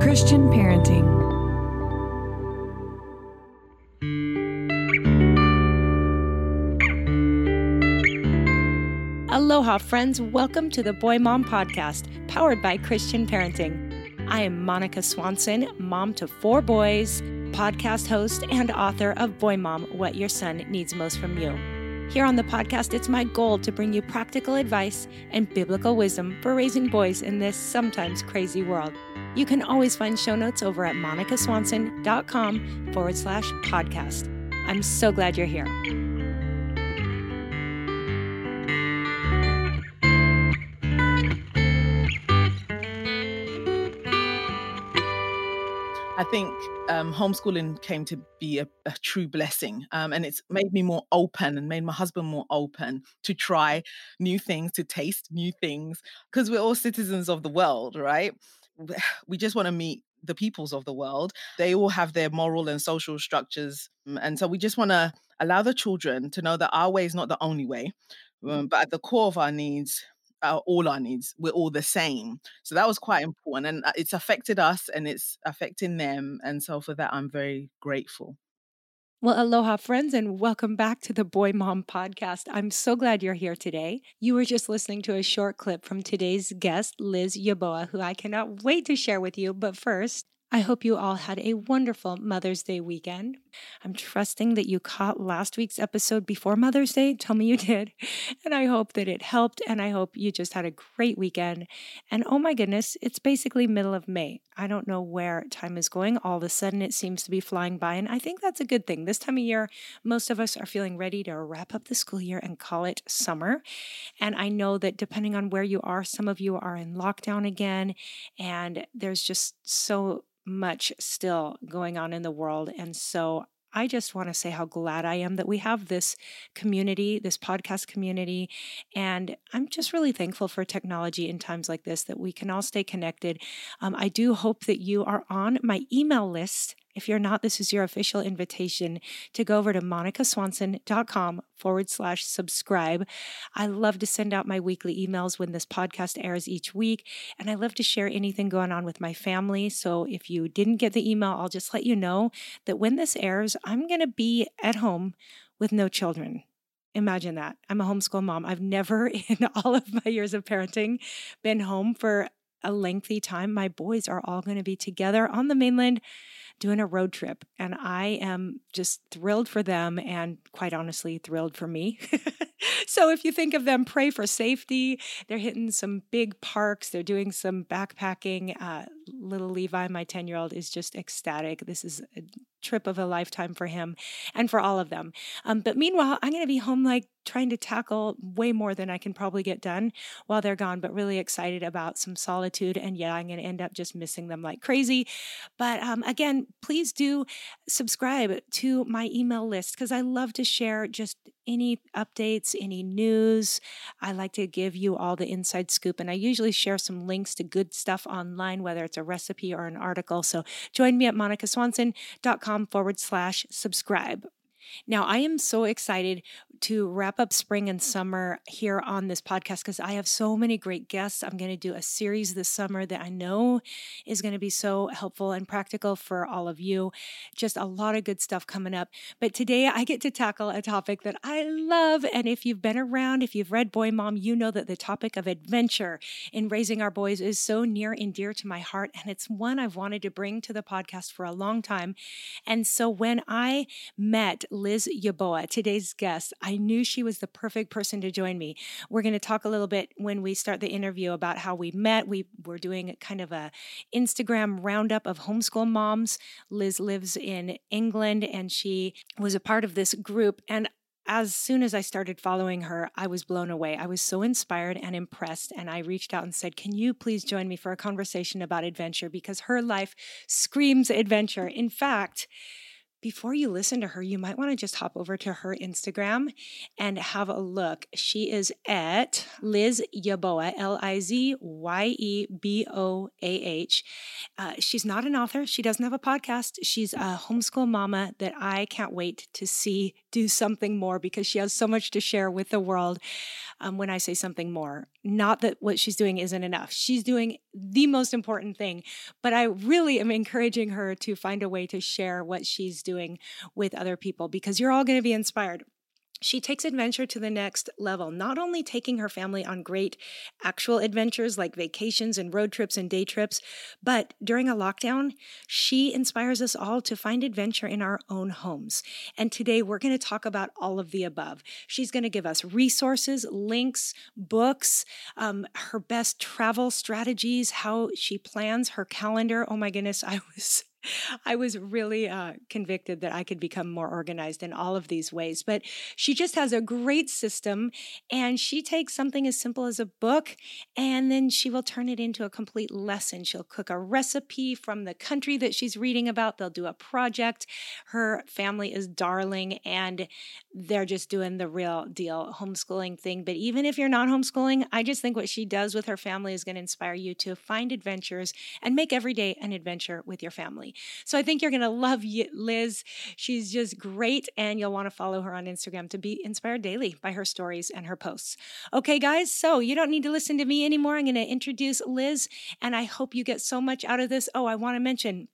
Christian Parenting. Aloha, friends. Welcome to the Boy Mom Podcast, powered by Christian Parenting. I am Monica Swanson, mom to four boys, podcast host, and author of Boy Mom What Your Son Needs Most from You. Here on the podcast, it's my goal to bring you practical advice and biblical wisdom for raising boys in this sometimes crazy world. You can always find show notes over at monicaswanson.com forward slash podcast. I'm so glad you're here. I think um, homeschooling came to be a, a true blessing. Um, and it's made me more open and made my husband more open to try new things, to taste new things, because we're all citizens of the world, right? We just want to meet the peoples of the world. They all have their moral and social structures. mm, And so we just want to allow the children to know that our way is not the only way. Um, but at the core of our needs, uh, all our needs, we're all the same. So that was quite important. And uh, it's affected us and it's affecting them. And so for that, I'm very grateful. Well, aloha, friends, and welcome back to the Boy Mom Podcast. I'm so glad you're here today. You were just listening to a short clip from today's guest, Liz Yeboah, who I cannot wait to share with you. But first, I hope you all had a wonderful Mother's Day weekend. I'm trusting that you caught last week's episode before Mother's Day. Tell me you did. And I hope that it helped. And I hope you just had a great weekend. And oh my goodness, it's basically middle of May. I don't know where time is going. All of a sudden, it seems to be flying by. And I think that's a good thing. This time of year, most of us are feeling ready to wrap up the school year and call it summer. And I know that depending on where you are, some of you are in lockdown again. And there's just so much still going on in the world. And so I just want to say how glad I am that we have this community, this podcast community. And I'm just really thankful for technology in times like this that we can all stay connected. Um, I do hope that you are on my email list. If you're not, this is your official invitation to go over to monicaswanson.com forward slash subscribe. I love to send out my weekly emails when this podcast airs each week, and I love to share anything going on with my family. So if you didn't get the email, I'll just let you know that when this airs, I'm going to be at home with no children. Imagine that. I'm a homeschool mom. I've never, in all of my years of parenting, been home for a lengthy time. My boys are all going to be together on the mainland doing a road trip. And I am just thrilled for them and quite honestly, thrilled for me. so if you think of them, pray for safety. They're hitting some big parks, they're doing some backpacking. Uh, little Levi, my 10 year old, is just ecstatic. This is a trip of a lifetime for him and for all of them. Um, but meanwhile, I'm going to be home like trying to tackle way more than I can probably get done while they're gone, but really excited about some solitude. And yeah, I'm going to end up just missing them like crazy. But um, again, please do subscribe to my email list because I love to share just any updates, any news. I like to give you all the inside scoop, and I usually share some links to good stuff online, whether it's a recipe or an article. So join me at monicaswanson.com forward slash subscribe. Now, I am so excited to wrap up spring and mm. summer here on this podcast because I have so many great guests. I'm going to do a series this summer that I know is going to be so helpful and practical for all of you. Just a lot of good stuff coming up. But today I get to tackle a topic that I love. And if you've been around, if you've read Boy Mom, you know that the topic of adventure in raising our boys is so near and dear to my heart. And it's one I've wanted to bring to the podcast for a long time. And so when I met Liz Yeboah, today's guest, I knew she was the perfect person to join me. We're going to talk a little bit when we start the interview about how we met. We were doing kind of a Instagram roundup of homeschool moms. Liz lives in England and she was a part of this group. And as soon as I started following her, I was blown away. I was so inspired and impressed. And I reached out and said, Can you please join me for a conversation about adventure? Because her life screams adventure. In fact, before you listen to her, you might want to just hop over to her Instagram and have a look. She is at Liz Yeboah, L I Z Y E B O A H. Uh, she's not an author. She doesn't have a podcast. She's a homeschool mama that I can't wait to see do something more because she has so much to share with the world. Um, when I say something more, not that what she's doing isn't enough. She's doing the most important thing, but I really am encouraging her to find a way to share what she's doing with other people because you're all going to be inspired she takes adventure to the next level, not only taking her family on great actual adventures like vacations and road trips and day trips, but during a lockdown, she inspires us all to find adventure in our own homes. And today we're going to talk about all of the above. She's going to give us resources, links, books, um, her best travel strategies, how she plans her calendar. Oh my goodness, I was I was really uh, convicted that I could become more organized in all of these ways. But she just has a great system, and she takes something as simple as a book, and then she will turn it into a complete lesson. She'll cook a recipe from the country that she's reading about. They'll do a project. Her family is darling, and they're just doing the real deal homeschooling thing. But even if you're not homeschooling, I just think what she does with her family is going to inspire you to find adventures and make every day an adventure with your family. So I think you're going to love Liz. She's just great, and you'll want to follow her on Instagram to be inspired daily by her stories and her posts. Okay, guys, so you don't need to listen to me anymore. I'm going to introduce Liz, and I hope you get so much out of this. Oh, I want to mention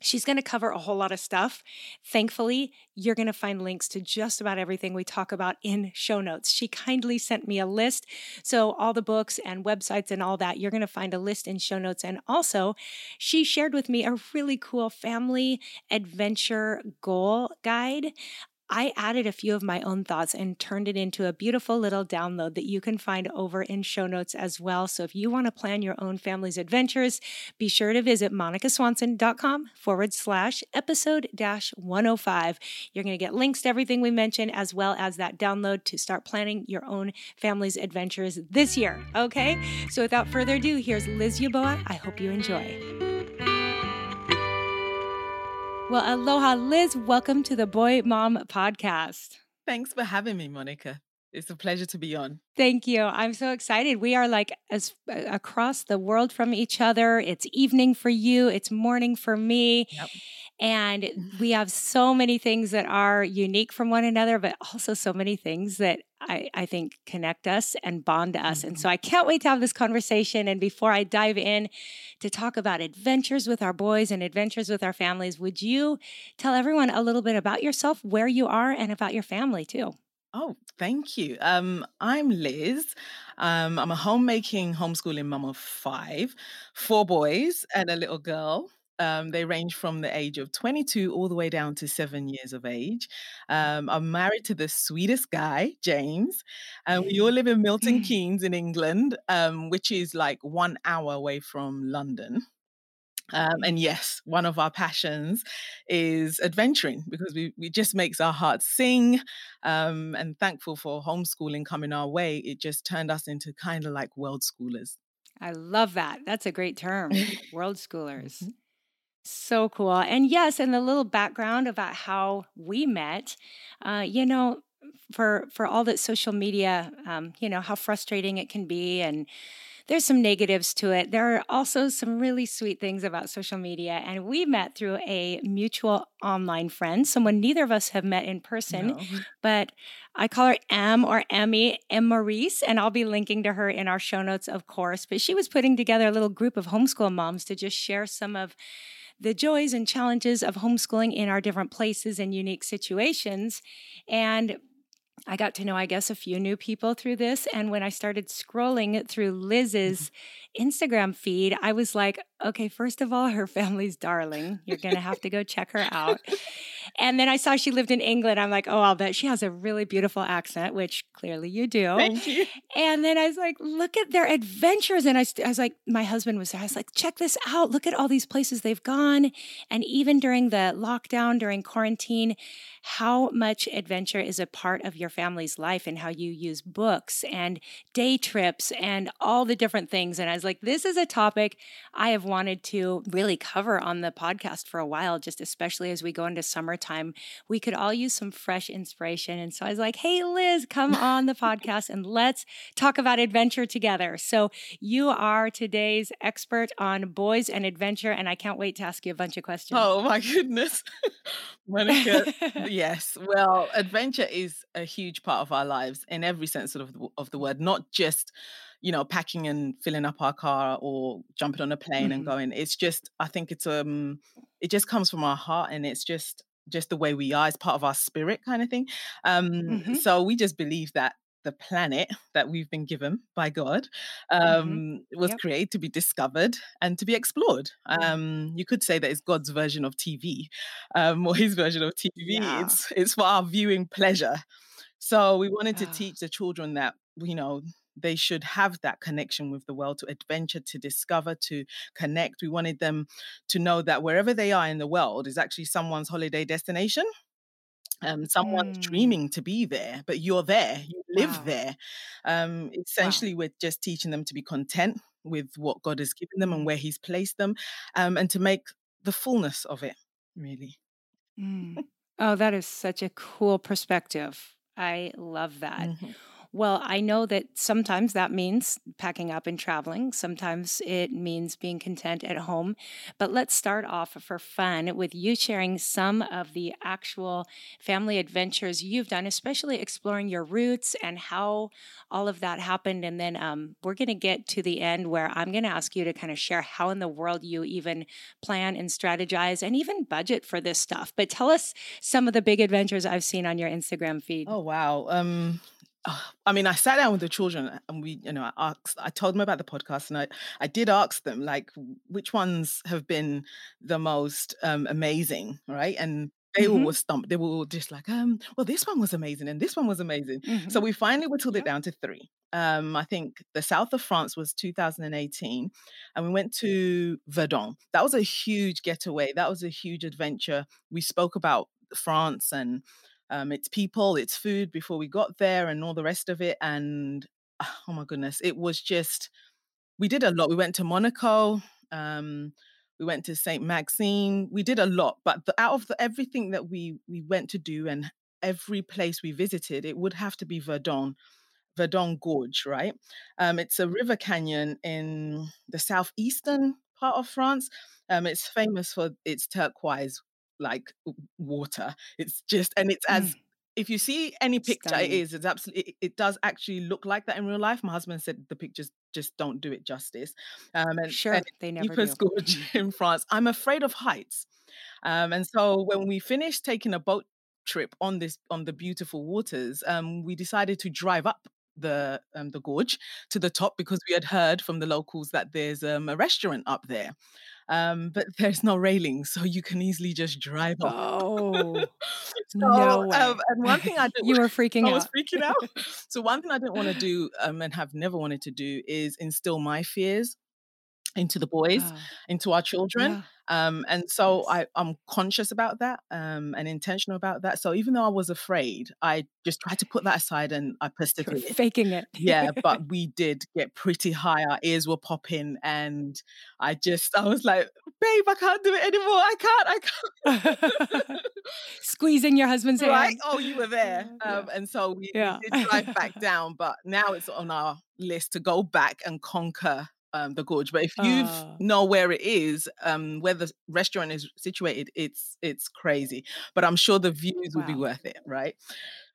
She's going to cover a whole lot of stuff. Thankfully, you're going to find links to just about everything we talk about in show notes. She kindly sent me a list. So, all the books and websites and all that, you're going to find a list in show notes. And also, she shared with me a really cool family adventure goal guide. I added a few of my own thoughts and turned it into a beautiful little download that you can find over in show notes as well. So if you want to plan your own family's adventures, be sure to visit monicaswanson.com forward slash episode dash 105. You're going to get links to everything we mentioned as well as that download to start planning your own family's adventures this year. Okay. So without further ado, here's Liz Yeboah. I hope you enjoy. Well, aloha, Liz. Welcome to the Boy Mom podcast. Thanks for having me, Monica. It's a pleasure to be on. Thank you. I'm so excited. We are like as uh, across the world from each other. It's evening for you, it's morning for me. Yep. And we have so many things that are unique from one another, but also so many things that I, I think connect us and bond us. Mm-hmm. And so I can't wait to have this conversation. And before I dive in to talk about adventures with our boys and adventures with our families, would you tell everyone a little bit about yourself, where you are, and about your family too? Oh, thank you. Um, I'm Liz. Um, I'm a homemaking homeschooling mom of five, four boys and a little girl. Um, they range from the age of 22 all the way down to seven years of age. Um, I'm married to the sweetest guy, James, and we all live in Milton Keynes in England, um, which is like one hour away from London. Um, and yes, one of our passions is adventuring because we, it just makes our hearts sing. Um, and thankful for homeschooling coming our way, it just turned us into kind of like world schoolers. I love that. That's a great term, world schoolers. Mm-hmm. So cool. And yes, and the little background about how we met, uh, you know, for for all that social media, um, you know, how frustrating it can be and there's some negatives to it. There are also some really sweet things about social media. And we met through a mutual online friend, someone neither of us have met in person, no. but I call her M or Emmy, M. Maurice, and I'll be linking to her in our show notes, of course. But she was putting together a little group of homeschool moms to just share some of the joys and challenges of homeschooling in our different places and unique situations. And I got to know, I guess, a few new people through this. And when I started scrolling through Liz's mm-hmm. Instagram feed, I was like, okay, first of all, her family's darling. You're going to have to go check her out. And then I saw she lived in England. I'm like, oh, I'll bet she has a really beautiful accent, which clearly you do. Thank you. And then I was like, look at their adventures. And I, I was like, my husband was there. I was like, check this out. Look at all these places they've gone. And even during the lockdown, during quarantine, how much adventure is a part of your family's life and how you use books and day trips and all the different things. And I was like, this is a topic I have wanted to really cover on the podcast for a while, just especially as we go into summertime. We could all use some fresh inspiration. And so I was like, hey, Liz, come on the podcast and let's talk about adventure together. So you are today's expert on boys and adventure. And I can't wait to ask you a bunch of questions. Oh, my goodness. Monica, yes. Well, adventure is a huge part of our lives in every sense of the, of the word, not just you know packing and filling up our car or jumping on a plane mm-hmm. and going it's just i think it's um it just comes from our heart and it's just just the way we are it's part of our spirit kind of thing um mm-hmm. so we just believe that the planet that we've been given by God mm-hmm. um, mm-hmm. was yep. created to be discovered and to be explored. Um, you could say that it's God's version of TV um, or His version of TV. Yeah. It's it's for our viewing pleasure. So we wanted to teach the children that you know they should have that connection with the world to adventure to discover to connect we wanted them to know that wherever they are in the world is actually someone's holiday destination um, someone's mm. dreaming to be there, but you're there, you live wow. there. Um, essentially, wow. we're just teaching them to be content with what God has given them and mm. where He's placed them, um, and to make the fullness of it, really. Mm. Oh, that is such a cool perspective. I love that. Mm-hmm. Well, I know that sometimes that means packing up and traveling. Sometimes it means being content at home. But let's start off for fun with you sharing some of the actual family adventures you've done, especially exploring your roots and how all of that happened. And then um, we're going to get to the end where I'm going to ask you to kind of share how in the world you even plan and strategize and even budget for this stuff. But tell us some of the big adventures I've seen on your Instagram feed. Oh, wow. Um, I mean, I sat down with the children and we, you know, I asked, I told them about the podcast and I, I did ask them like, which ones have been the most um, amazing, right? And they mm-hmm. all were stumped. They were all just like, um, well, this one was amazing and this one was amazing. Mm-hmm. So we finally whittled it down to three. Um, I think the south of France was 2018, and we went to Verdon. That was a huge getaway. That was a huge adventure. We spoke about France and um, its people, its food before we got there, and all the rest of it. And oh my goodness, it was just we did a lot. We went to Monaco. Um, we went to Sainte-Maxime. We did a lot, but the, out of the, everything that we we went to do and every place we visited, it would have to be Verdon, Verdon Gorge, right? Um, it's a river canyon in the southeastern part of France. Um, it's famous for its turquoise like water. It's just, and it's as mm. if you see any picture, Stunning. it is. It's absolutely. It, it, does actually look like that in real life. My husband said the pictures just don't do it justice. Um, and sure, and they never do. Gorge in France. I'm afraid of heights, um, and so when we finished taking a boat trip on this on the beautiful waters, um, we decided to drive up the um, the gorge to the top because we had heard from the locals that there's um, a restaurant up there. Um, but there's no railing, so you can easily just drive off. Oh, so, no way. Um, and one thing I did, you were freaking I out. was freaking out. so one thing I didn't want to do um, and have never wanted to do is instill my fears into the boys, into our children. Yeah. Um, and so yes. I, am conscious about that um, and intentional about that. So even though I was afraid, I just tried to put that aside and I persevered. Faking it. yeah, but we did get pretty high. Our ears were popping, and I just I was like, "Babe, I can't do it anymore. I can't. I can't." squeezing your husband's right? hand. Oh, you were there. Yeah. Um, and so we, Yeah. we did drive back down, but now it's on our list to go back and conquer um, the gorge. But if you Oh. know where it is, um, where the restaurant is situated, it's it's crazy. But I'm sure the views will be worth it, right?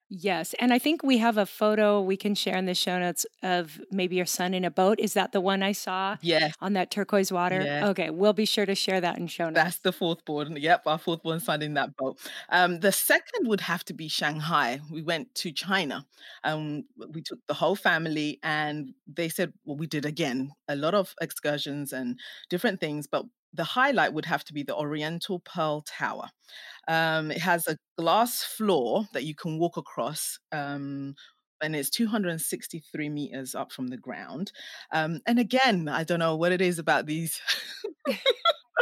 Yes. And I think we have a photo we can share in the show notes of maybe your son in a boat. Is that the one I saw Yes. on that turquoise water? Yeah. Okay. We'll be sure to share that in show notes. That's the fourth born. Yep, our fourth born son in that boat. Um, the second would have to be Shanghai. We went to China. Um, we took the whole family, and they said, well, we did again a lot of excursions and different things, but the highlight would have to be the Oriental Pearl Tower. Um, it has a glass floor that you can walk across. Um, and it's 263 meters up from the ground. Um, and again, I don't know what it is about these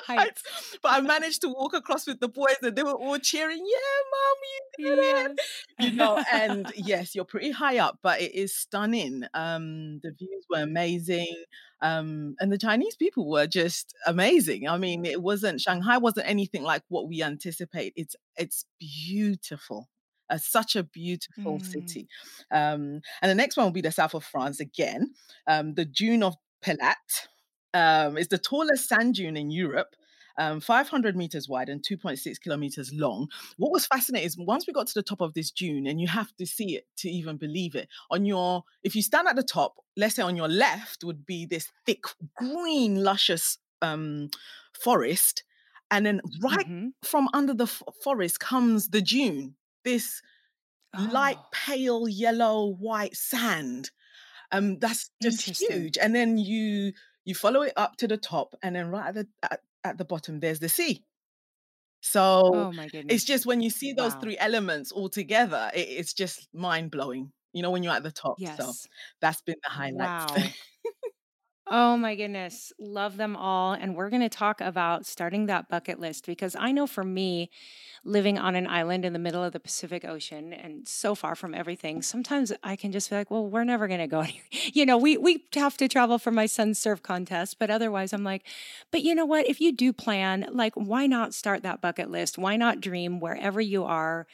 Heights. but I managed to walk across with the boys and they were all cheering, Yeah, mom, you did it. You know, and yes, you're pretty high up, but it is stunning. Um, the views were amazing. Um, and the Chinese people were just amazing. I mean, it wasn't Shanghai wasn't anything like what we anticipate. It's it's beautiful. Uh, such a beautiful Mm. city. Um, and the next one will be the south of France again. Um, the Dune of Pilat um, is the tallest sand dune in Europe, um, 500 meters wide and 2.6 kilometers long. What was fascinating is once we got to the top of this dune, and you have to see it to even believe it. On your, if you stand at the top, let's say on your left would be this thick, green, luscious um, forest, and then right Mhm. from under the f- forest comes the dune. This light Oh, pale yellow white sand um that's just huge and then you you follow it up to the top and then right at the at, at the bottom there's the sea so Oh it's just when you see those Wow. three elements all together it, it's just mind-blowing you know when you're at the top so that's been the highlight. Wow. Oh my goodness. Love them all. And we're going to talk about starting that bucket list because I know for me, living on an island in the middle of the Pacific Ocean and so far from everything, sometimes I can just be like, well, we're never going to go anywhere. You know, we, we have to travel for my son's surf contest, but otherwise I'm like, but you know what? If you do plan, like, why not start that bucket list? Why not dream wherever you are?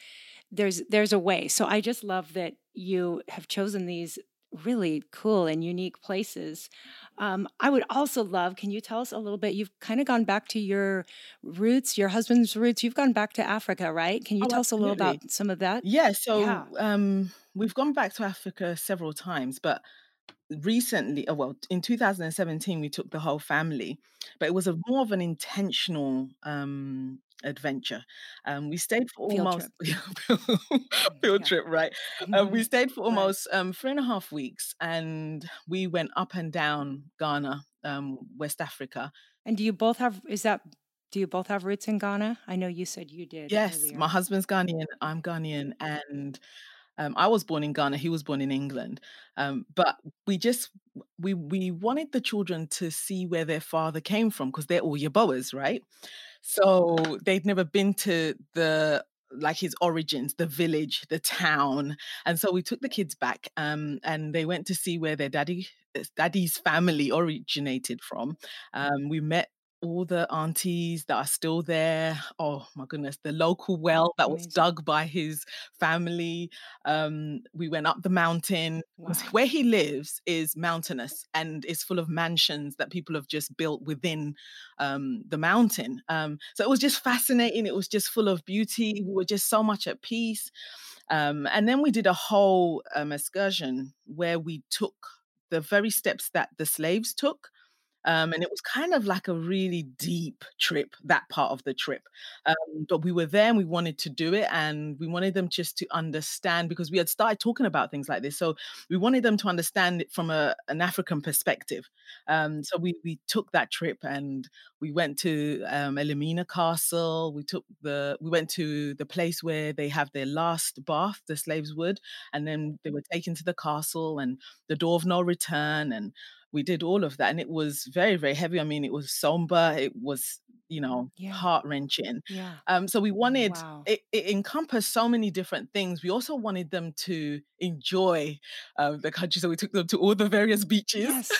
There's there's a way. So I just love that you have chosen these really cool and unique places. Um, I would also love, can you tell us a little bit? You've kind of gone back to your roots, your husband's roots. You've gone back to Africa, right? Can you oh tell us a little about some of that? yeah so Yeah. um we've gone back to africa several times but recently oh well in 2017 we took the whole family but it was a more of an intentional um adventure um we stayed for Field almost trip. field Yeah. trip right um, we stayed for right. almost um three and a half weeks and we went up and down ghana um west africa And do you both have, is that, do you both have roots in Ghana? I know you said you did yes my husband's ghanaian i'm ghanaian and Um, I was born in Ghana. He was born in England. Um, but we just we we wanted the children to see where their father came from because they're all Yeboahs, right? So they'd never been to the like his origins, the village, the town, and so we took the kids back, um, and they went to see where their daddy daddy's family originated from. Um, we met all the aunties that are still there. Oh my goodness, the local well that was Amazing. dug by his family. Um, we went up the mountain. Wow. Where he lives is mountainous and is full of mansions that people have just built within um, the mountain. Um, so it was just fascinating. It was just full of beauty. We were just so much at peace. Um, and then we did a whole um, excursion where we took the very steps that the slaves took. Um, and it was kind of like a really deep trip, that part of the trip. Um, but we were there and we wanted to do it. And we wanted them just to understand because we had started talking about things like this. So we wanted them to understand it from a, an African perspective. Um, so we, we took that trip and we went to um, Elmina Castle. We took the we went to the place where they have their last bath, the slaves would, and then they were taken to the castle and the door of no return. And we did all of that, and it was very very heavy. I mean, it was somber. It was you know Yeah. heart wrenching. Yeah. Um, so we wanted Wow. it, it encompassed so many different things. We also wanted them to enjoy uh, the country, so we took them to all the various beaches. Yes.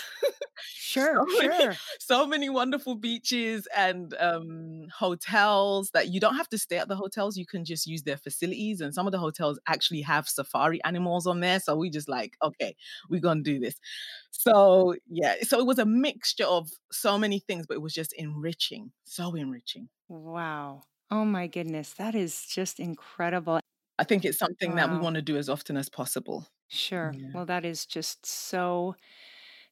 Sure, so many, so many wonderful beaches and um, hotels that you don't have to stay at the hotels. You can just use their facilities, and some of the hotels actually have safari animals on there. So we just like, okay, we're gonna do this. So yeah, so it was a mixture of so many things, but it was just enriching, so enriching. Wow. Oh my goodness, that is just incredible. I think it's something that we want to do as often as possible. Sure. Yeah. Well, that is just so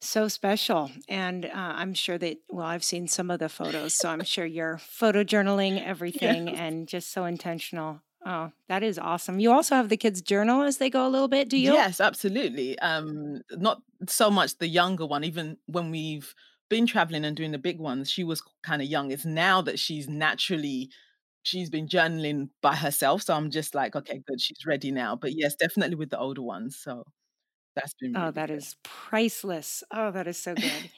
so special. And uh, I'm sure that, well, I've seen some of the photos, so I'm sure you're photojournaling everything Yes. and just so intentional. Oh, that is awesome. You also have the kids journal as they go a little bit, do you? Yes, absolutely. Um, not so much the younger one, even when we've been traveling and doing the big ones, she was kind of young. It's now that she's naturally she's been journaling by herself. So I'm just like, okay, good, she's ready now. But yes, definitely with the older ones. So that's been Oh, really that good. is priceless. Oh, that is so good.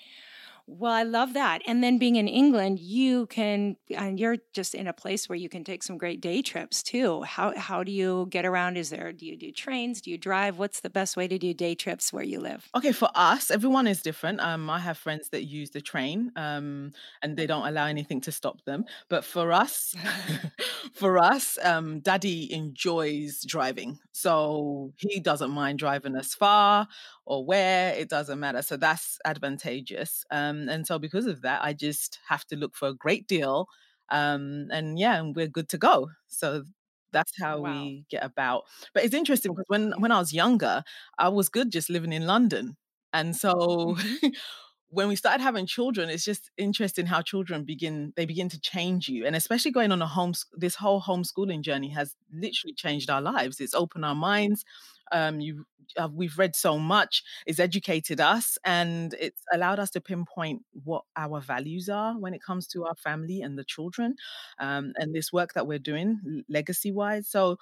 Well, I love that. And then being in England, you can, and you're just in a place where you can take some great day trips too. How how do you get around? Is there, do you do trains? Do you drive? What's the best way to do day trips where you live? Okay, for us, everyone is different. Um, I have friends that use the train, um, and they don't allow anything to stop them. But for us, for us, um, Daddy enjoys driving, so he doesn't mind driving us far or where. It doesn't matter. So that's advantageous. Um, and so because of that, I just have to look for a great deal. Um, and yeah, and we're good to go. So that's how Wow. we get about. But it's interesting because when when I was younger, I was good just living in London. And so hmm when we started having children, it's just interesting how children begin they begin to change you. And especially going on a home this whole homeschooling journey has literally changed our lives. It's opened our minds. Um, you uh, we've read so much, it's educated us, and it's allowed us to pinpoint what our values are when it comes to our family and the children, um, and this work that we're doing legacy wise. So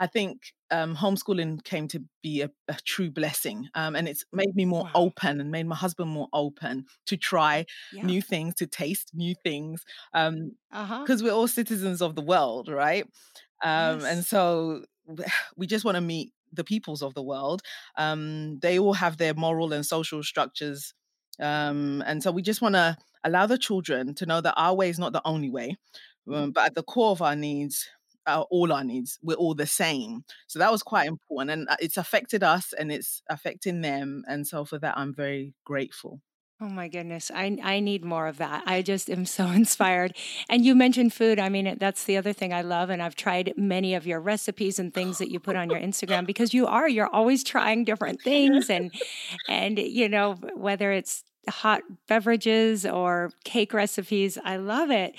I think um, homeschooling came to be a, a true blessing. Um, and it's made me more Wow. open and made my husband more open to try Yeah. new things, to taste new things. Um, Uh huh. because we're all citizens of the world, right? Um, and so we just want to meet the peoples of the world. Um, they all have their moral and social structures. Um, and so we just want to allow the children to know that our way is not the only way, um, but at the core of our needs, uh, all our needs, we're all the same. So that was quite important. And uh, it's affected us and it's affecting them. And so for that, I'm very grateful. Oh my goodness. I I need more of that. I just am so inspired. And you mentioned food. I mean, that's the other thing I love and I've tried many of your recipes and things that you put on your Instagram because you are you're always trying different things and and you know, whether it's hot beverages or cake recipes, I love it.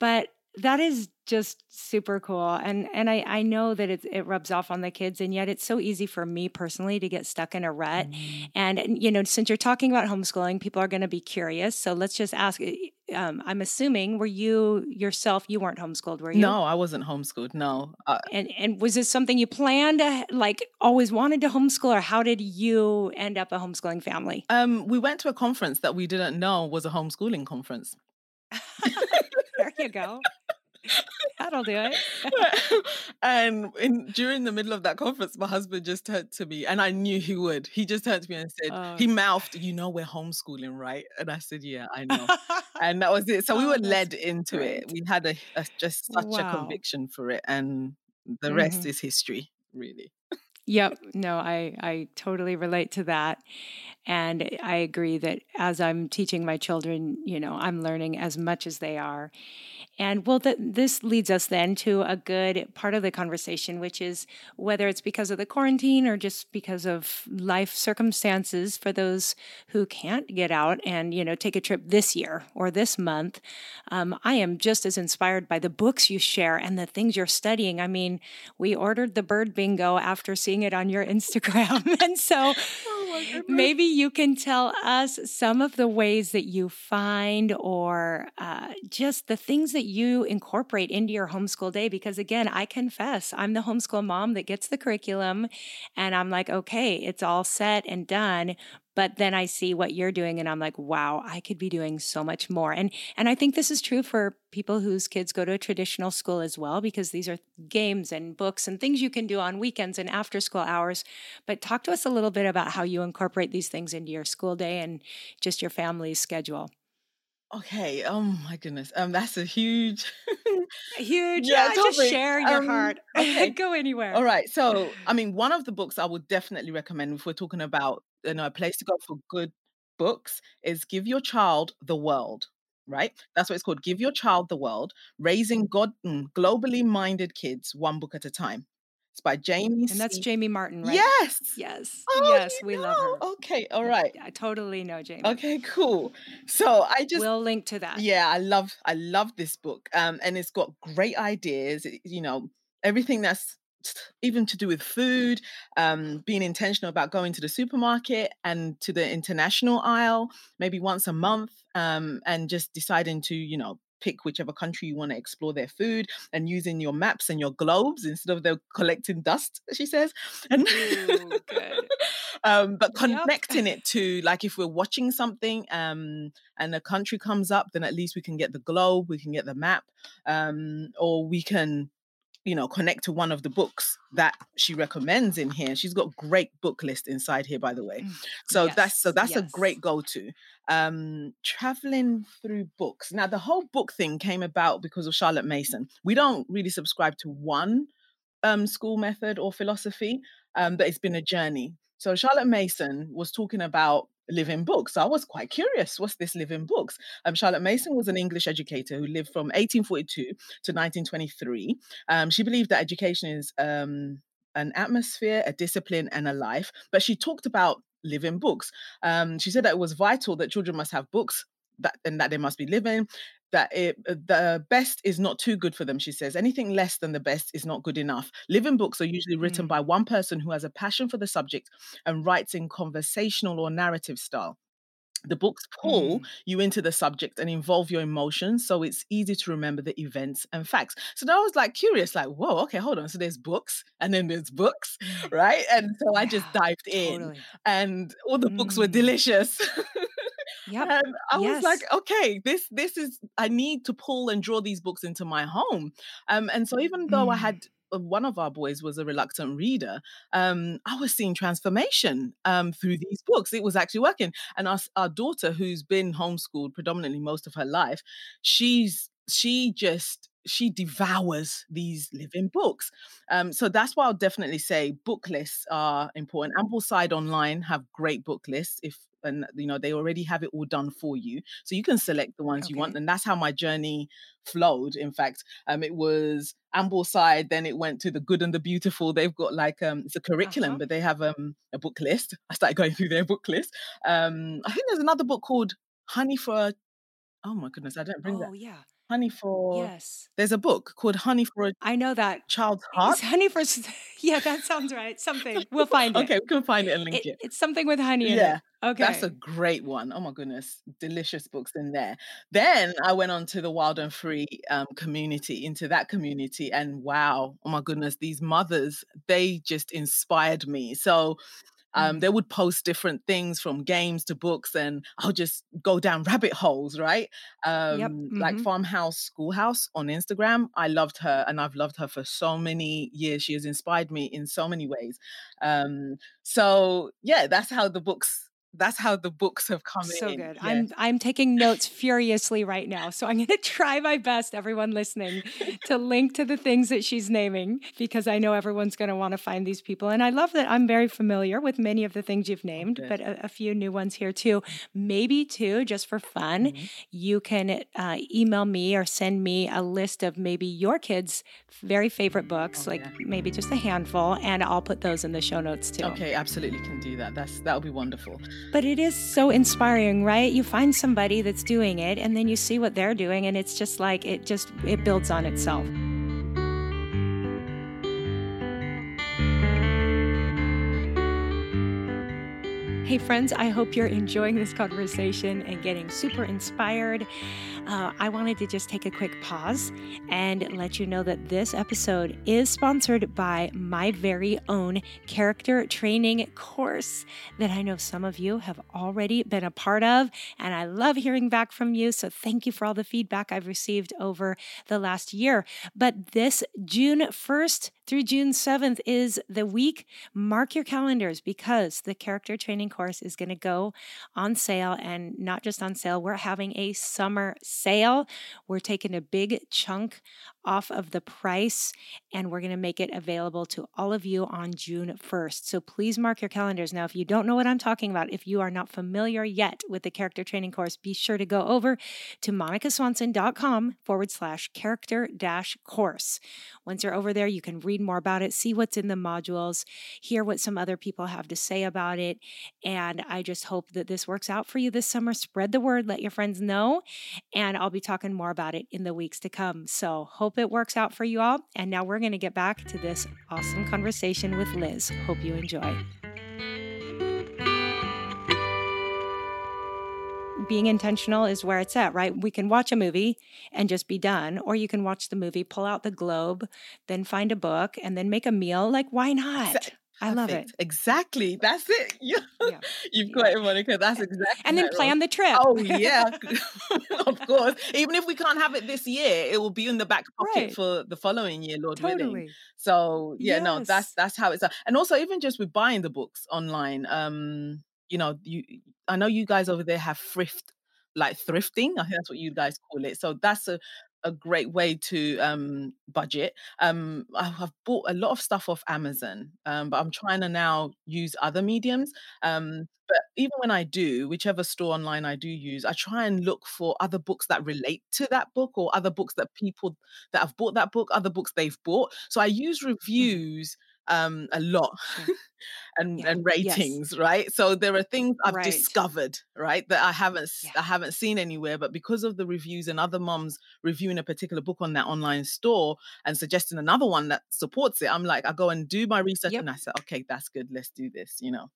But that is just super cool. And and I I know that it it rubs off on the kids and yet it's so easy for me personally to get stuck in a rut Mm. and, you know, since you're talking about homeschooling, people are going to be curious. So let's just ask. eh, Um, I'm assuming, were you yourself? You weren't homeschooled, were you? No, I wasn't homeschooled. No, uh, And and was this something you planned, to, like always wanted to homeschool, or how did you end up a homeschooling family? Um, we went to a conference that we didn't know was a homeschooling conference. there you go. That'll do it. and in during the middle of that conference, my husband just turned to me, and I knew he would. He just turned to me and said, Oh. he mouthed, "You know we're homeschooling, right?" And I said, "Yeah, I know." And that was it. So we were oh, led into it. We had a, a just such a conviction for it, and the rest hmm is history, really. Yep. No, I I totally relate to that. And I agree that as I'm teaching my children, you know, I'm learning as much as they are. And well, th- this leads us then to a good part of the conversation, which is whether it's because of the quarantine or just because of life circumstances for those who can't get out and, you know, take a trip this year or this month. Um, I am just as inspired by the books you share and the things you're studying. I mean, we ordered the bird bingo after seeing it on your Instagram. and so. Maybe you can tell us some of the ways that you find or uh, just the things that you incorporate into your homeschool day. Because again, I confess, I'm the homeschool mom that gets the curriculum and I'm like, okay, it's all set and done. But then I see what you're doing and I'm like, wow, I could be doing so much more. And and I think this is true for people whose kids go to a traditional school as well because these are games and books and things you can do on weekends and after school hours. But talk to us a little bit about how you incorporate these things into your school day and just your family's schedule. Okay. Oh my goodness. Um, that's a huge, huge. Yeah, yeah just share your um, heart. Okay. Go anywhere. All right. So, I mean, one of the books I would definitely recommend if we're talking about you know a place to go for good books is Give Your Child the World. Right. That's what it's called. Give Your Child the World: Raising God mm, globally minded kids one book at a time. It's by Jamie. And that's Jamie Martin, right? Yes. Yes. Oh, yes, we know. love her. Okay, all right. I totally know Jamie. Okay, cool. So I just We'll link to that. Yeah, I love I love this book. Um and it's got great ideas, you know, everything that's even to do with food, um, being intentional about going to the supermarket and to the international aisle, maybe once a month, um, and just deciding to, you know, pick whichever country you want to explore their food and using your maps and your globes instead of the collecting dust she says and Ooh, um, but connecting yep. it to like if we're watching something um, and a country comes up then at least we can get the globe we can get the map um, or we can you know connect to one of the books that she recommends in here. She's got great book list inside here by the way. Mm, so yes, that's so that's yes. a great go-to. Um traveling through books. Now the whole book thing came about because of charlotte mason. We don't really subscribe to one um school method or philosophy um but it's been a journey. So charlotte mason was talking about living books. So I was quite curious. What's this living books? Um, Charlotte Mason was an English educator who lived from 1842 to 1923. Um, she believed that education is um, an atmosphere, a discipline, and a life. But she talked about living books. Um, she said that it was vital that children must have books that and that they must be living that it, uh, the best is not too good for them, she says. Anything less than the best is not good enough. Living books are usually written mm. by one person who has a passion for the subject and writes in conversational or narrative style. The books pull mm. you into the subject and involve your emotions, so it's easy to remember the events and facts. So I was like curious, like, whoa, okay, hold on. So there's books and then there's books, mm. right? And so I just dived in, totally. and all the books were mm. delicious. Yep. And I yes. was like, okay, this this is I need to pull and draw these books into my home. Um, and so even though mm. I had uh, one of our boys was a reluctant reader, um, I was seeing transformation um, through these books. It was actually working. And our, our daughter, who's been homeschooled predominantly most of her life, she's she just she devours these living books. Um, so that's why I'll definitely say book lists are important. Ambleside Online have great book lists if and you know they already have it all done for you so you can select the ones okay. you want and that's how my journey flowed in fact um it was ambleside then it went to the good and the beautiful they've got like um it's a curriculum uh-huh. but they have um a book list i started going through their book list um i think there's another book called honey for oh my goodness i don't bring that. oh, that yeah Honey for Yes. there's a book called Honey for a I know that. Child's Heart. It's honey for yeah, that sounds right. Something. We'll find it. Okay, we can find it and link It, it. it's something with honey in Yeah, it. that's a great one. Oh my goodness, delicious books in there. Then I went on to the Wild and Free um, community, into that community, and wow, oh my goodness, these mothers, they just inspired me. So um, mm. they would post different things from games to books, and I'll just go down rabbit holes, right? Um, Yep. like hmm Farmhouse Schoolhouse on Instagram. I loved her, and I've loved her for so many years. She has inspired me in so many ways. Um, so yeah, that's how the books. That's how the books have come So in. good. Yeah. I'm I'm taking notes furiously right now. So I'm going to try my best everyone listening to link to the things that she's naming because I know everyone's going to want to find these people and I love that I'm very familiar with many of the things you've named, Okay. but a, a few new ones here too. Maybe too just for fun, Mhm. you can uh, email me or send me a list of maybe your kids' very favorite books, Oh like yeah. maybe just a handful and I'll put those in the show notes too. Okay, absolutely can do that. That's that'll be wonderful. But it is so inspiring, right? You find somebody that's doing it and then you see what they're doing and it's just like it just it builds on itself. Hey, friends, I hope you're enjoying this conversation and getting super inspired. uh, I wanted to just take a quick pause and let you know that this episode is sponsored by my very own character training course that I know some of you have already been a part of. And I love hearing back from you. So thank you for all the feedback I've received over the last year. But this June 1st through June 7th is the week. Mark your calendars because the character training course is going to go on sale and not just on sale. We're having a summer sale. We're taking a big chunk off of the price and we're going to make it available to all of you on June 1st. So please mark your calendars. Now, if you don't know what I'm talking about, if you are not familiar yet with the character training course, be sure to go over to monicaswanson.com forward slash character dash course. Once you're over there, you can read more about it, see what's in the modules, hear what some other people have to say about it. And I just hope that this works out for you this summer. Spread the word, let your friends know. And I'll be talking more about it in the weeks to come. So hope it works out for you all. And now we're going to get back to this awesome conversation with Liz. Hope you enjoy. being intentional is where it's at, right? We can watch a movie and just be done, or you can watch the movie, pull out the globe, then find a book, and then make a meal. Like, why not? I love it. Exactly. That's it. You, yeah. You've got it, Monica. That's exactly. And then plan the trip. Oh, yeah. of course. Even if we can't have it this year, it will be in the back pocket right. for the following year, Lord totally. willing. So yeah, yes. no, that's that's how it's. And also, even just with buying the books online, um, you know, you I know you guys over there have thrift like thrifting. I think that's what you guys call it. So that's a a great way to um, budget. Um, I've bought a lot of stuff off Amazon, um, but I'm trying to now use other mediums. Um, but even when I do, whichever store online I do use, I try and look for other books that relate to that book or other books that people that have bought that book, other books they've bought. So I use mm-hmm. Um, a lot and yeah. and ratings, yes. right? So there are things I've right. discovered, right, that I haven't yeah. I haven't seen anywhere, but because of the reviews and other moms reviewing a particular book on that online store and suggesting another one that supports it, I'm like, I go and do my research yep. and I say, okay, that's good, let's do this, you know.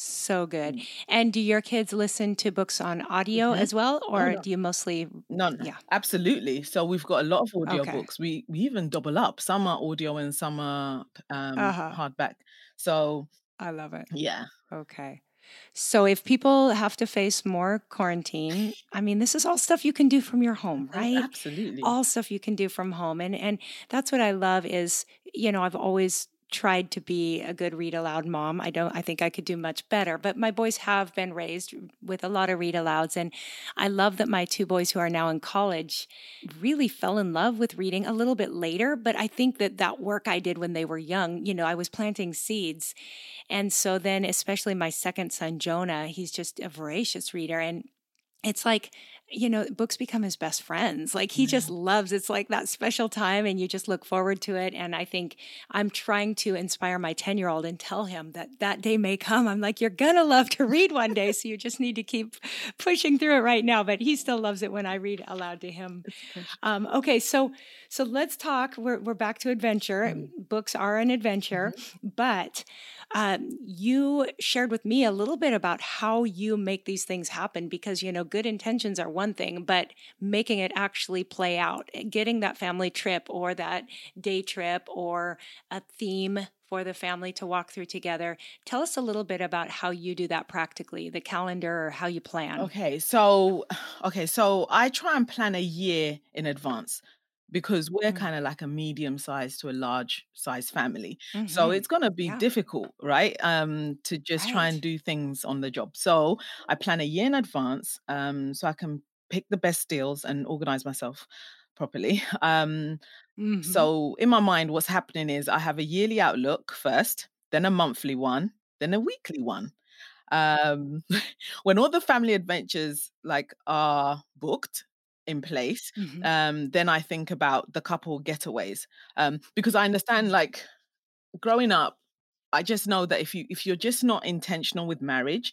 So good. Mm. And do your kids listen to books on audio mm-hmm. as well, oh, or oh, no. do you mostly? No, yeah, absolutely. So we've got a lot of audio okay. books. We we even double up. Some are audio and some are um, uh-huh. hardback. So I love it. Yeah. Okay. So if people have to face more quarantine, I mean, this is all stuff you can do from your home, right? Absolutely. All stuff you can do from home. And and that's what I love is, you know, I've always tried to be a good read aloud mom. I don't I think I could do much better, but my boys have been raised with a lot of read alouds and I love that my two boys who are now in college really fell in love with reading a little bit later, but I think that that work I did when they were young, you know, I was planting seeds. And so then especially my second son Jonah, he's just a voracious reader and it's like you know, books become his best friends. Like he yeah. just loves it's like that special time and you just look forward to it. And I think I'm trying to inspire my 10 year old and tell him that that day may come. I'm like, you're going to love to read one day. So you just need to keep pushing through it right now. But he still loves it when I read aloud to him. Um, okay. So, so let's talk. We're, we're back to adventure. Mm-hmm. Books are an adventure, mm-hmm. but um, you shared with me a little bit about how you make these things happen because, you know, good intentions are one thing, but making it actually play out, eh, getting that family trip or that day trip or a theme for the family to walk through together. Tell us a little bit about how you do that practically, the calendar or how you plan. Okay, so okay, so I try and plan a year in advance because we're mm-hmm. kind of like a medium size to a large size family. Mm-hmm. So it's going to be yeah. difficult, right? Um, to just right. try and do things on the job. So I plan a year in advance um, so I can pick the best deals and organize myself properly. Um, mm-hmm. So in my mind, what's happening is I have a yearly outlook first, then a monthly one, then a weekly one. Um, when all the family adventures like are booked, in place, mm-hmm. um, then I think about the couple getaways um, because I understand like growing up, I just know that if you if you're just not intentional with marriage,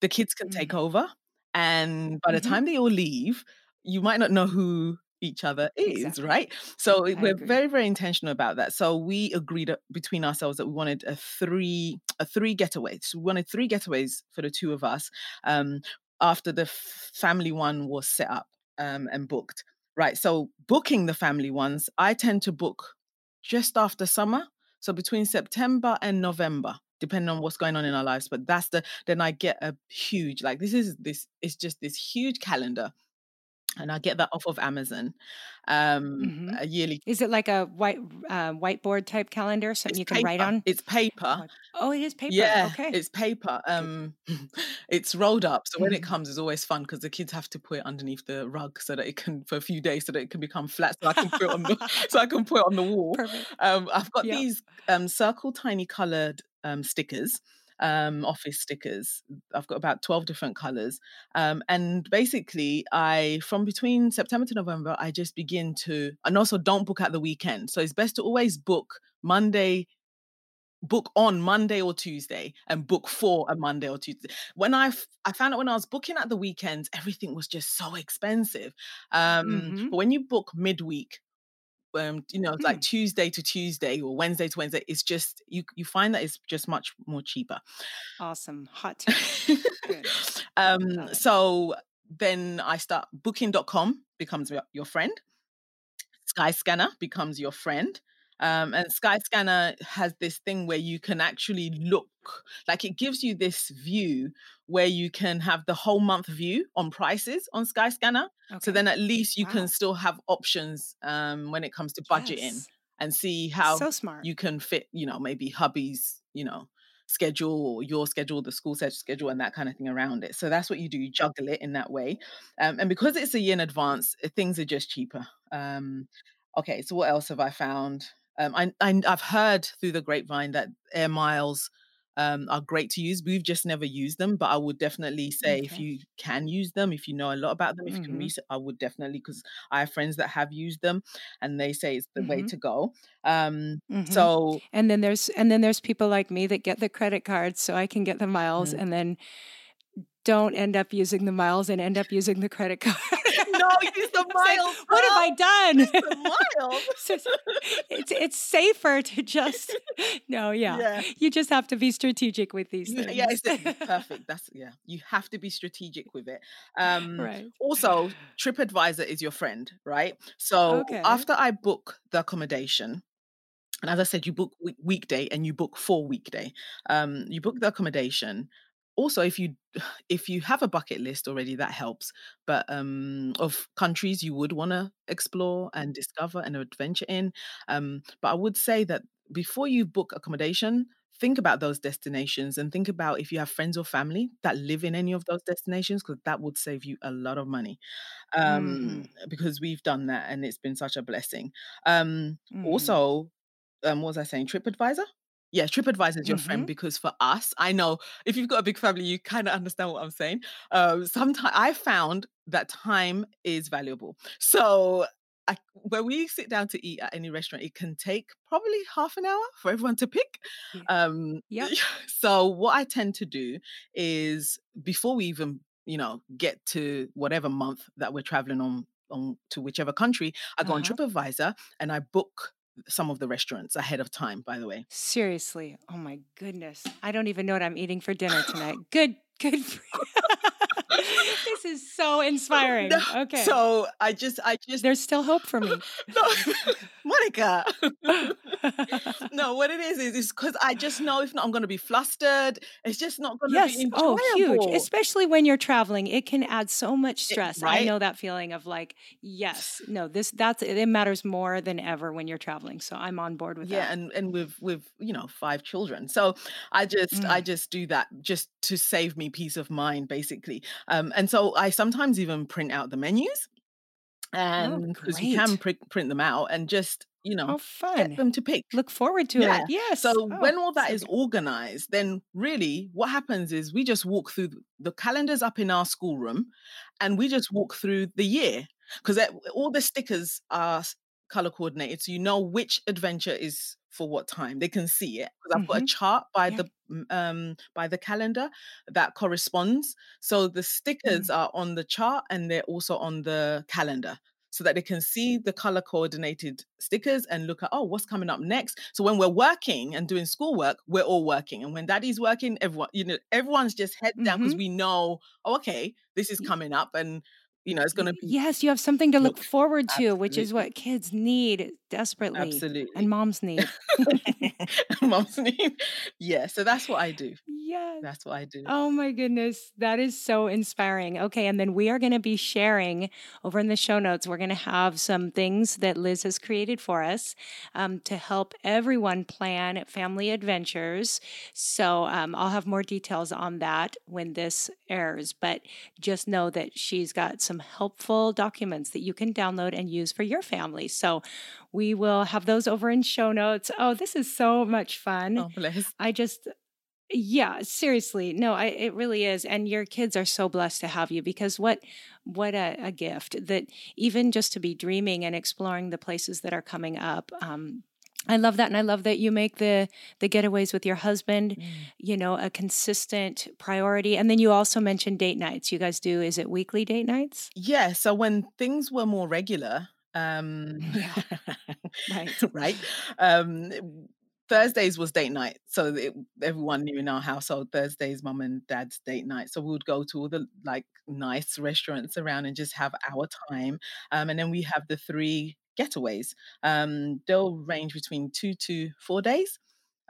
the kids can mm-hmm. take over, and by the mm-hmm. time they all leave, you might not know who each other is exactly. right so I we're agree. very very intentional about that so we agreed between ourselves that we wanted a three a three getaways so we wanted three getaways for the two of us um after the family one was set up um, and booked. Right. So booking the family ones, I tend to book just after summer. So between September and November, depending on what's going on in our lives. But that's the then I get a huge like this is this it's just this huge calendar and I get that off of Amazon. Um, hmm a yearly. Is it like a white uh, whiteboard type calendar, something you can write on? It's paper. Oh, it is paper. Yeah, Okay. it's paper. Um, it's rolled up, so when it Mhm. comes, it's always fun because the kids have to put it underneath the rug so that it can for a few days, so that it can become flat, so I can put it on the so I can put it on the wall. Perfect. Um, I've got Yeah. these um circle tiny coloured um stickers, um office stickers. I've got about twelve different colours, um, and basically, I from between September to November, I just begin to, and also don't book at the weekend. So it's best to always book Monday book on Monday or Tuesday and book for a Monday or Tuesday. When I f- I found out when I was booking at the weekends, everything was just so expensive. Um, hmm but when you book midweek, um, you know, it's like Hmm. Tuesday to Tuesday or Wednesday to Wednesday, it's just you you find that it's just much more cheaper. Awesome. Hot tip. Um, so then I start booking.com becomes your your friend. Skyscanner becomes your friend. Um, and Skyscanner has this thing where you can actually look, like it gives you this view where you can have the whole month view on prices on Skyscanner. So then at least you can still have options um, when it comes to budgeting Yes. and see how So smart. you can fit, you know, maybe hubby's, you know, schedule or your schedule, the school schedule, and that kind of thing around it. So that's what you do. You juggle it in that way. Um, and because it's a year in advance, uh, things are just cheaper. Um, okay, so what else have I found? Um, I, I, I've heard through the grapevine that air miles um, are great to use. We've just never used them, but I would definitely say if you can use them, if you know a lot about them, if you can hmm research, I would definitely because I have friends that have used them and they say it's the way hmm to go. Um, hmm so And then there's and then there's people like me that get the credit cards so I can get the miles mm, and then don't end up using the miles and end up using the credit card. No, use the like, miles, what have. I done? Use the. It's, it's safer to just no, yeah. yeah. You just have to be strategic with these yeah, things. it's perfect. That's yeah. You have to be strategic with it. Um, right. also, TripAdvisor is your friend, right? So Okay. after I book the accommodation, and as I said, you book week- weekday and you book for weekday. Um, you book the accommodation. Also, if you if you have a bucket list already, that helps. But um, of countries you would want to explore and discover and adventure in. Um, but I would say that before you book accommodation, think about those destinations and think about if you have friends or family that live in any of those destinations, because that would save you a lot of money um hmm because we've done that and it's been such a blessing um hmm also um what was i saying tripadvisor yeah tripadvisor is your friend hmm because for us i know if you've got a big family you kind of understand what i'm saying um sometimes i found that time is valuable so I, when we sit down to eat at any restaurant, it can take probably half an hour for everyone to pick. Yeah. Um, Yep. so what I tend to do is before we even you know get to whatever month that we're traveling on on to whichever country i go on Uh-huh. tripadvisor and i book some of the restaurants ahead of time by the way Seriously. Oh my goodness. I don't even know what I'm eating for dinner tonight. Good, good. For this is so inspiring. no, Okay. so i just i just There's still hope for me. no monica no what it is is is because i just know if not i'm going to be flustered it's just not going to yes. be Oh, huge. Especially when you're traveling, it can add so much It- stress. I know that feeling of like, yes, no, this, that's, it matters more than ever when you're traveling. So I'm on board with yeah that. Yeah. And and with with you know five children so i just i Mm. just do that just to save me peace of mind basically um Um, and so i sometimes even print out the menus Oh, and because you can great. print them out and just you know Oh, get them to pick Look forward to yeah it. Yes. so Oh, when all that so is organized then really what happens is we just walk through the calendars up in our schoolroom and we just mm-hmm. walk through the year because all the stickers are color coordinated so you know which adventure is for what time they can see it because i've got a hmm chart by Yeah. the um by the calendar that corresponds so the stickers Mm. are on the chart and they're also on the calendar so that they can see the color coordinated stickers and look at oh what's coming up next so when we're working and doing schoolwork we're all working and when daddy's working everyone you know everyone's just head down because hmm we know oh, okay this is coming up and you know, it's going to be. Yes, you have something to look Look, forward to, which is what kids need desperately Absolutely. and moms need. Mom's need. Yeah, so that's what I do. Yes. That's what I do. Oh my goodness. That is so inspiring. Okay. And then we are going to be sharing over in the show notes, we're going to have some things that Liz has created for us um, to help everyone plan family adventures. So um, I'll have more details on that when this airs. But just know that she's got some helpful documents that you can download and use for your family. So we will have those over in show notes. Oh, this is so much fun. Oh, bless. I just yeah, seriously. No, I it really is. And your kids are so blessed to have you because what what a, a gift that even just to be dreaming and exploring the places that are coming up. Um, I love that, and I love that you make the the getaways with your husband, Mm. you know, a consistent priority. And then you also mentioned date nights. You guys do is it weekly date nights? Yeah, so when things were more regular, um, Yeah, right. right? Um, Thursdays was date night, so it, everyone knew in our household Thursdays, mum and dad's date night. So we would go to all the like nice restaurants around and just have our time. Um, and then we have the three getaways. Um, they'll range between two to four days,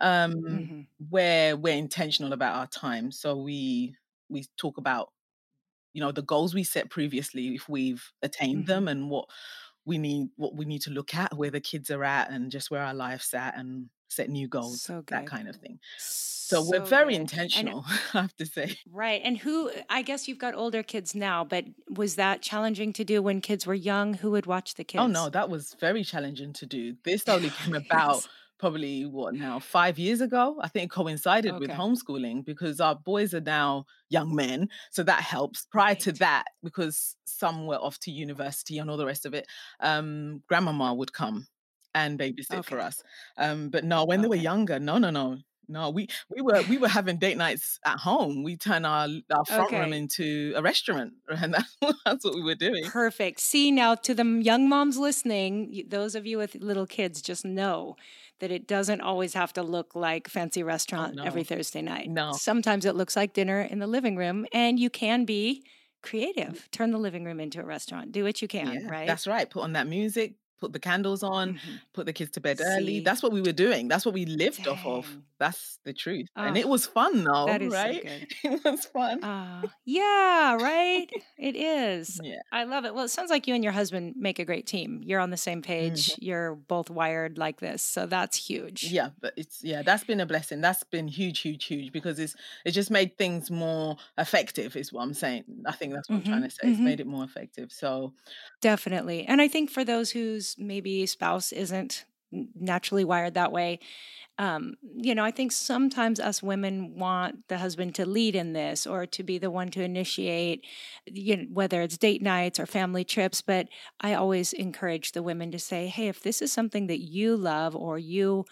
um, hmm where we're intentional about our time. So we we talk about you know the goals we set previously if we've attained hmm them and what we need what we need to look at where the kids are at and just where our life's at and set new goals So that kind of thing so we're very good. And intentional i have to say Right. And who, I guess you've got older kids now, but was that challenging to do when kids were young? Who would watch the kids? oh no that was very challenging to do this only came about yes. probably what now five years ago i think it coincided with homeschooling because our boys are now young men so that helps prior to that because some were off to university and all the rest of it um grandmama would come and babysit for us um but no when they were younger no no no no we we were we were having date nights at home we turn our our front room into a restaurant and that's, that's what we were doing Perfect. See, now to the young moms listening, those of you with little kids, just know that it doesn't always have to look like fancy oh restaurant every Thursday night. no Sometimes it looks like dinner in the living room, and you can be creative. Turn the living room into a restaurant. Do what you can, Yeah, right? that's right. Put on that music, put the candles on, hmm put the kids to bed early. That's what we were doing. That's what we lived off of. That's the truth. And Oh, it was fun though, that is so right? good. It was fun. Ah, yeah, right? It is. Yeah. I love it. Well, it sounds like you and your husband make a great team. You're on the same page. You're both wired like this. So that's huge. Yeah, but it's yeah, that's been a blessing. That's been huge, huge, huge because it's it just made things more effective, is what I'm saying. I think that's what I'm trying hmm to say. It's hmm made it more effective. So Definitely. And I think for those whose maybe spouse isn't naturally wired that way, um, you know, I think sometimes us women want the husband to lead in this or to be the one to initiate, you know, whether it's date nights or family trips. But I always encourage the women to say, hey, if this is something that you love or you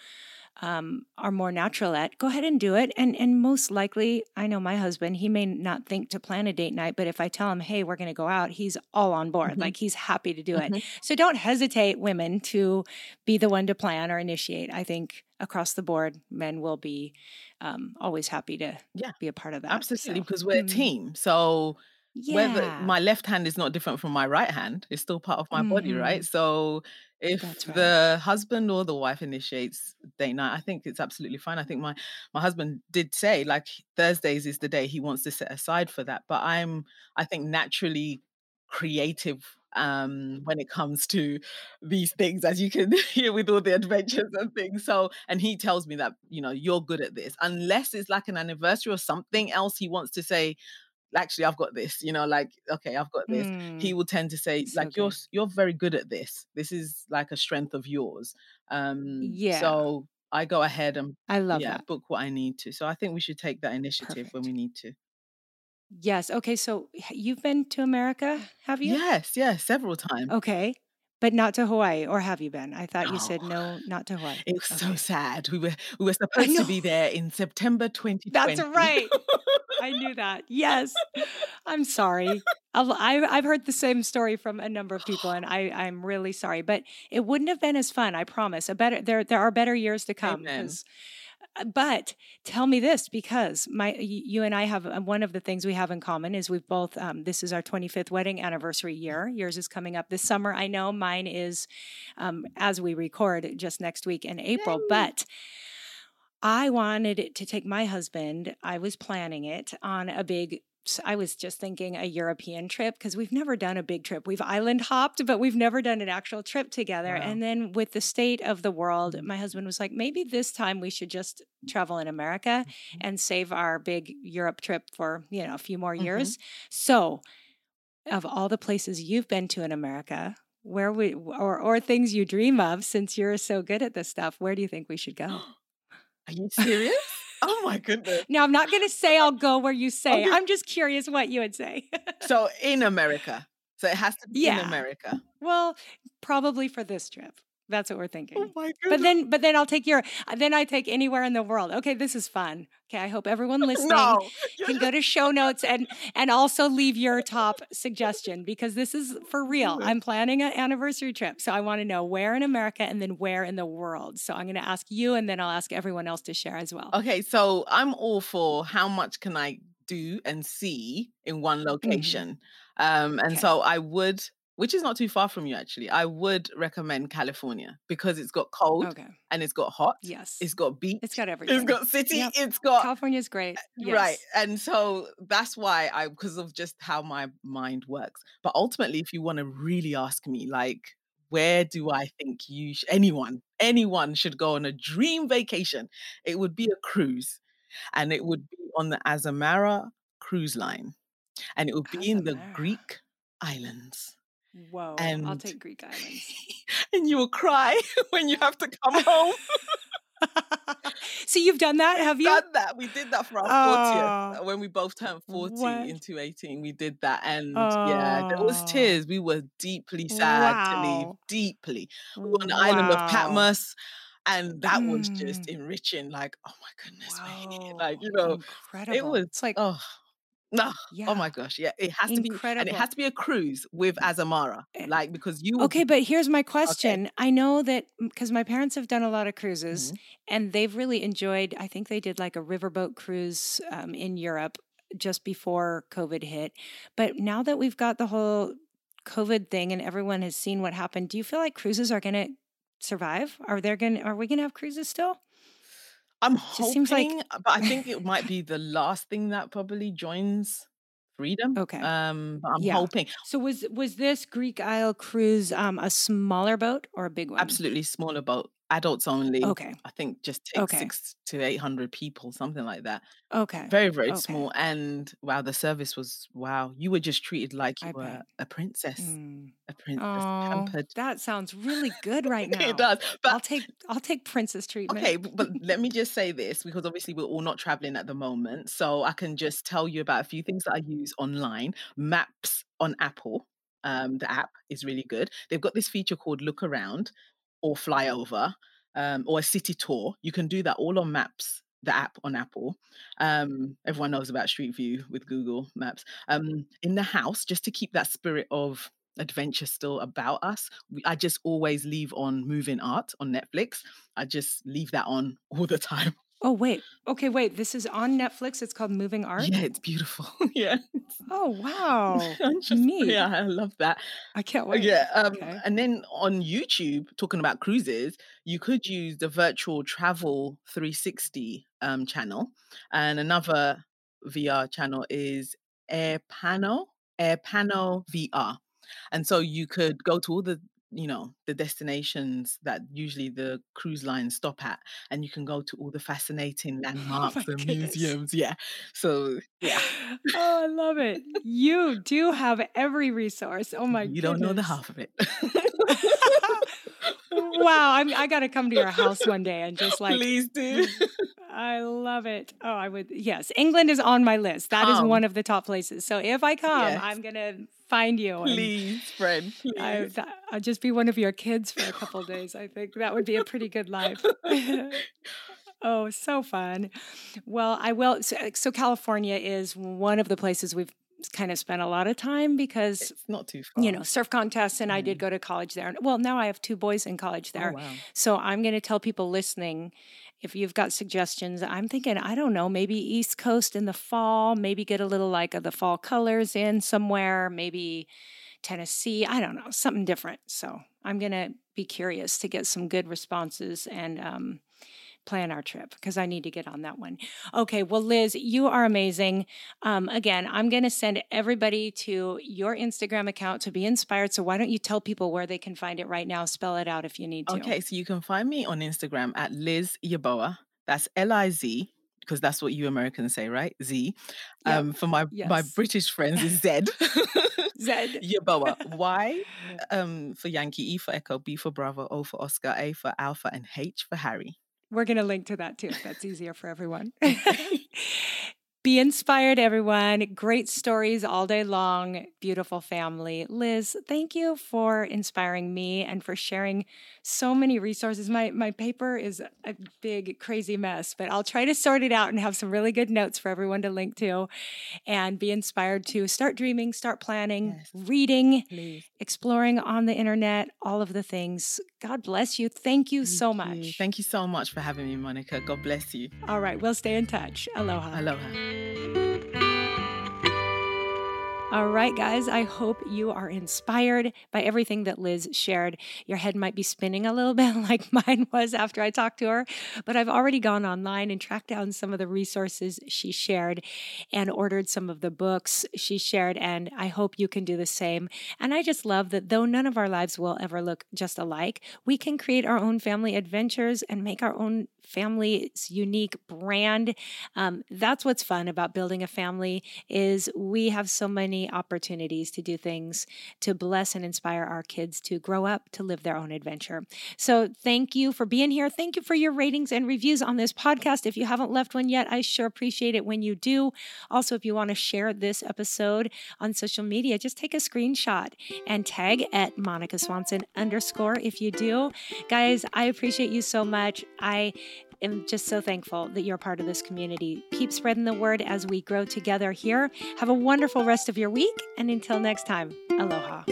um, are more natural at, go ahead and do it. And and most likely, I know my husband, he may not think to plan a date night, but if I tell him, hey, we're going to go out, he's all on board. mhm, Like he's happy to do it. mhm. So don't hesitate, women, to be the one to plan or initiate. I think across the board, men will be um, always happy to yeah, be a part of that. absolutely. So, Because we're a mm, team. So whether my left hand is not different from my right hand, it's still part of my body, right? hmm So if right. the husband or the wife initiates date night, I think it's absolutely fine. I think my my husband did say like Thursdays is the day he wants to set aside for that. But I'm I think naturally creative um when it comes to these things as you can hear with all the adventures and things so and he tells me that you know you're good at this unless it's like an anniversary or something else he wants to say actually i've got this you know like okay i've got this he Mm, will tend to say so like you're you're very good at this this is like a strength of yours um Yeah, so i go ahead and I love yeah that. book what i need to so i think we should take that initiative when we need to Yes. Okay. So you've been to America, have you? yes yes several times Okay. But not to Hawaii, or have you been? I thought you oh, said no, not to Hawaii. it was so sad we were we were supposed to be there in september 2020. That's right. I knew that. Yes. I'm sorry. I've, I've heard the same story from a number of people, and I, I'm really sorry. But it wouldn't have been as fun, I promise. A better there there are better years to come amen But tell me this because my you and I have uh, one of the things we have in common is we've both um, this is our 25th wedding anniversary year. Yours is coming up this summer. I know mine is um, as we record just next week in April, Yay. but I wanted to take my husband. I was planning it on a big. I was just thinking a European trip because we've never done a big trip. We've island hopped, but we've never done an actual trip together. Wow. And then with the state of the world, my husband was like, maybe this time we should just travel in America and save our big Europe trip for, you know, a few more Mhm. years. So, of all the places you've been to in America, where we or or things you dream of since you're so good at this stuff, where do you think we should go? Are you serious? Oh my goodness. Now, I'm not going to say I'll go where you oh, say. Okay. I'm just curious what you would say. So in America. So it has to be in America. well, probably for this trip. That's what we're Oh thinking. my goodness. But then, but then I'll take your. Then I take anywhere in the world. Okay, this is fun. Okay, I hope everyone listening no. can go to show notes and and also leave your top suggestion because this is for real. I'm planning an anniversary trip, so I want to know where in America and then where in the world. So I'm going to ask you, and then I'll ask everyone else to share as well. Okay, so I'm all for how much can I do and see in one location. Um, and Mm-hmm. Okay. so I would, which is not too far from you actually, I would recommend California because it's got cold Okay. and it's got hot, Yes. it's got beach, it's got everything. it's got city, Yep. it's got California's great. Yes. Right. And so that's why I, because of just how my mind works. But ultimately, if you want to really ask me, like, where do I think you, sh- anyone, anyone should go on a dream vacation? It would be a cruise and it would be on the Azamara cruise line and it would be in the Greek islands. Whoa. I'll take Greek islands. and you will cry when you have to come home. so you've done that, have you? done that. We did that for our 40th Oh. when we both turned 40 What? in 2018. We did that. And yeah, there was Oh. tears. We were deeply sad to leave. Deeply. We were on the island of Patmos. And that was just Mm. enriching. Like, oh my goodness Like, you know, incredible. It was- it's like oh, no. yeah. Oh my gosh. Yeah. It has to be. Incredible. And it has to be a cruise with Azamara. Eh, Like, because you. Okay, but here's my question. I know that because my parents have done a lot of cruises Mhm. and they've really enjoyed, I think they did like a riverboat cruise um, in Europe just before COVID hit. But now that we've got the whole COVID thing and everyone has seen what happened, do you feel like cruises are going to survive? Are there going to, are we going to have cruises still? I'm just hoping, seems like- but I think it might be the last thing that probably joins freedom. Okay. Um, I'm Yeah. hoping So was was this Greek Isle cruise um, a smaller boat or a big one? absolutely smaller boat, adults only. Okay. I think just take Okay. six to eight hundred people, something like that. Okay. Very, very Okay. small. And wow, the service was wow. You were just treated like you I were bet. a princess, Mm. a princess, Oh, pampered. that sounds really good right now. It does, but I'll take I'll take princess treatment. Okay, but let me just say this because obviously we're all not traveling at the moment. So I can just tell you about a few things that I use online. Maps on Apple. Um, the app is really good. They've got this feature called Look Around or Fly Over um, or a city tour. You can do that all on Maps, the app on Apple. Um, everyone knows about Street View with Google Maps. Um, in the house, just to keep that spirit of adventure still about us, I just always leave on Moving Art on Netflix. I just leave that on all the time. Oh wait. Okay, wait. This is on Netflix. It's called Moving Art. Yeah, it's beautiful. yeah. Oh wow. Just- Neat. Yeah, I love that. I can't wait. Yeah. Um, Okay. And then on YouTube, talking about cruises, you could use the virtual travel 360 um, channel. And another VR channel is Air Panel, AirPano VR. And so you could go to all the you know the destinations that usually the cruise lines stop at and you can go to all the fascinating oh landmarks and Oh goodness. museums yeah so yeah Oh, I love it. You do have every resource. Oh my you don't know the half of it wow. I'm, I got to come to your house one day and just like please do I love it. Oh, I would. Yes, England is on my list. That is Come. one of the top places. So if I come, Yes. I'm gonna find you. please friend I, please. that, I'll just be one of your kids for a couple days. I think that would be a pretty good life. oh, so fun. Well, I will. So, so California is one of the places we've kind of spent a lot of time because it's not too far. You know, surf contests, and mm. I did mm. go to college there. Well, now I have two boys in college oh, there. Oh, wow. So I'm going to tell people listening if you've got suggestions. I'm thinking, I don't know, maybe East Coast in the fall, maybe get a little like of the fall colors in somewhere, maybe Tennessee. I don't know, something different. So I'm going to be curious to get some good responses and um, plan our trip because I need to get on that one. Okay, well, Liz, you are amazing. Um, again, I'm going to send everybody to your Instagram account to be inspired. So why don't you tell people where they can find it right now? Spell it out if you need to. Okay, so you can find me on Instagram at Liz Yeboah. That's L I Z because that's what you Americans say, right? Z. Yep. Um, for my yes. my British friends is Z. Z. Yeboah. Y um, for Yankee, E for Echo, B for Bravo, O for Oscar, A for Alpha, and H for Harry. We're going to link to that too. That's easier for everyone. Be inspired, everyone. Great stories all day long. Beautiful family. Liz, thank you for inspiring me and for sharing so many resources. My my paper is a big crazy mess, but I'll try to sort it out and have some really good notes for everyone to link to and be inspired to start dreaming, start planning, yes. reading, Please. exploring on the internet, all of the things. God bless you. Thank you Thank so much. You. Thank you so much for having me, Monica. God bless you. All right, we'll stay in touch. Aloha. Aloha. All right, guys, I hope you are inspired by everything that Liz shared. Your head might be spinning a little bit like mine was after I talked to her, but I've already gone online and tracked down some of the resources she shared and ordered some of the books she shared, and I hope you can do the same. And I just love that though none of our lives will ever look just alike, we can create our own family adventures and make our own family's unique brand. Um, that's what's fun about building a family is we have so many opportunities to do things to bless and inspire our kids to grow up to live their own adventure. So thank you for being here. Thank you for your ratings and reviews on this podcast. If you haven't left one yet, I sure appreciate it when you do. Also, if you want to share this episode on social media, just take a screenshot and tag at Monica Swanson underscore if you do. Guys, I appreciate you so much. I am just so thankful that you're part of this community. Keep spreading the word as we grow together here. Have a wonderful rest of your week. And until next time, aloha.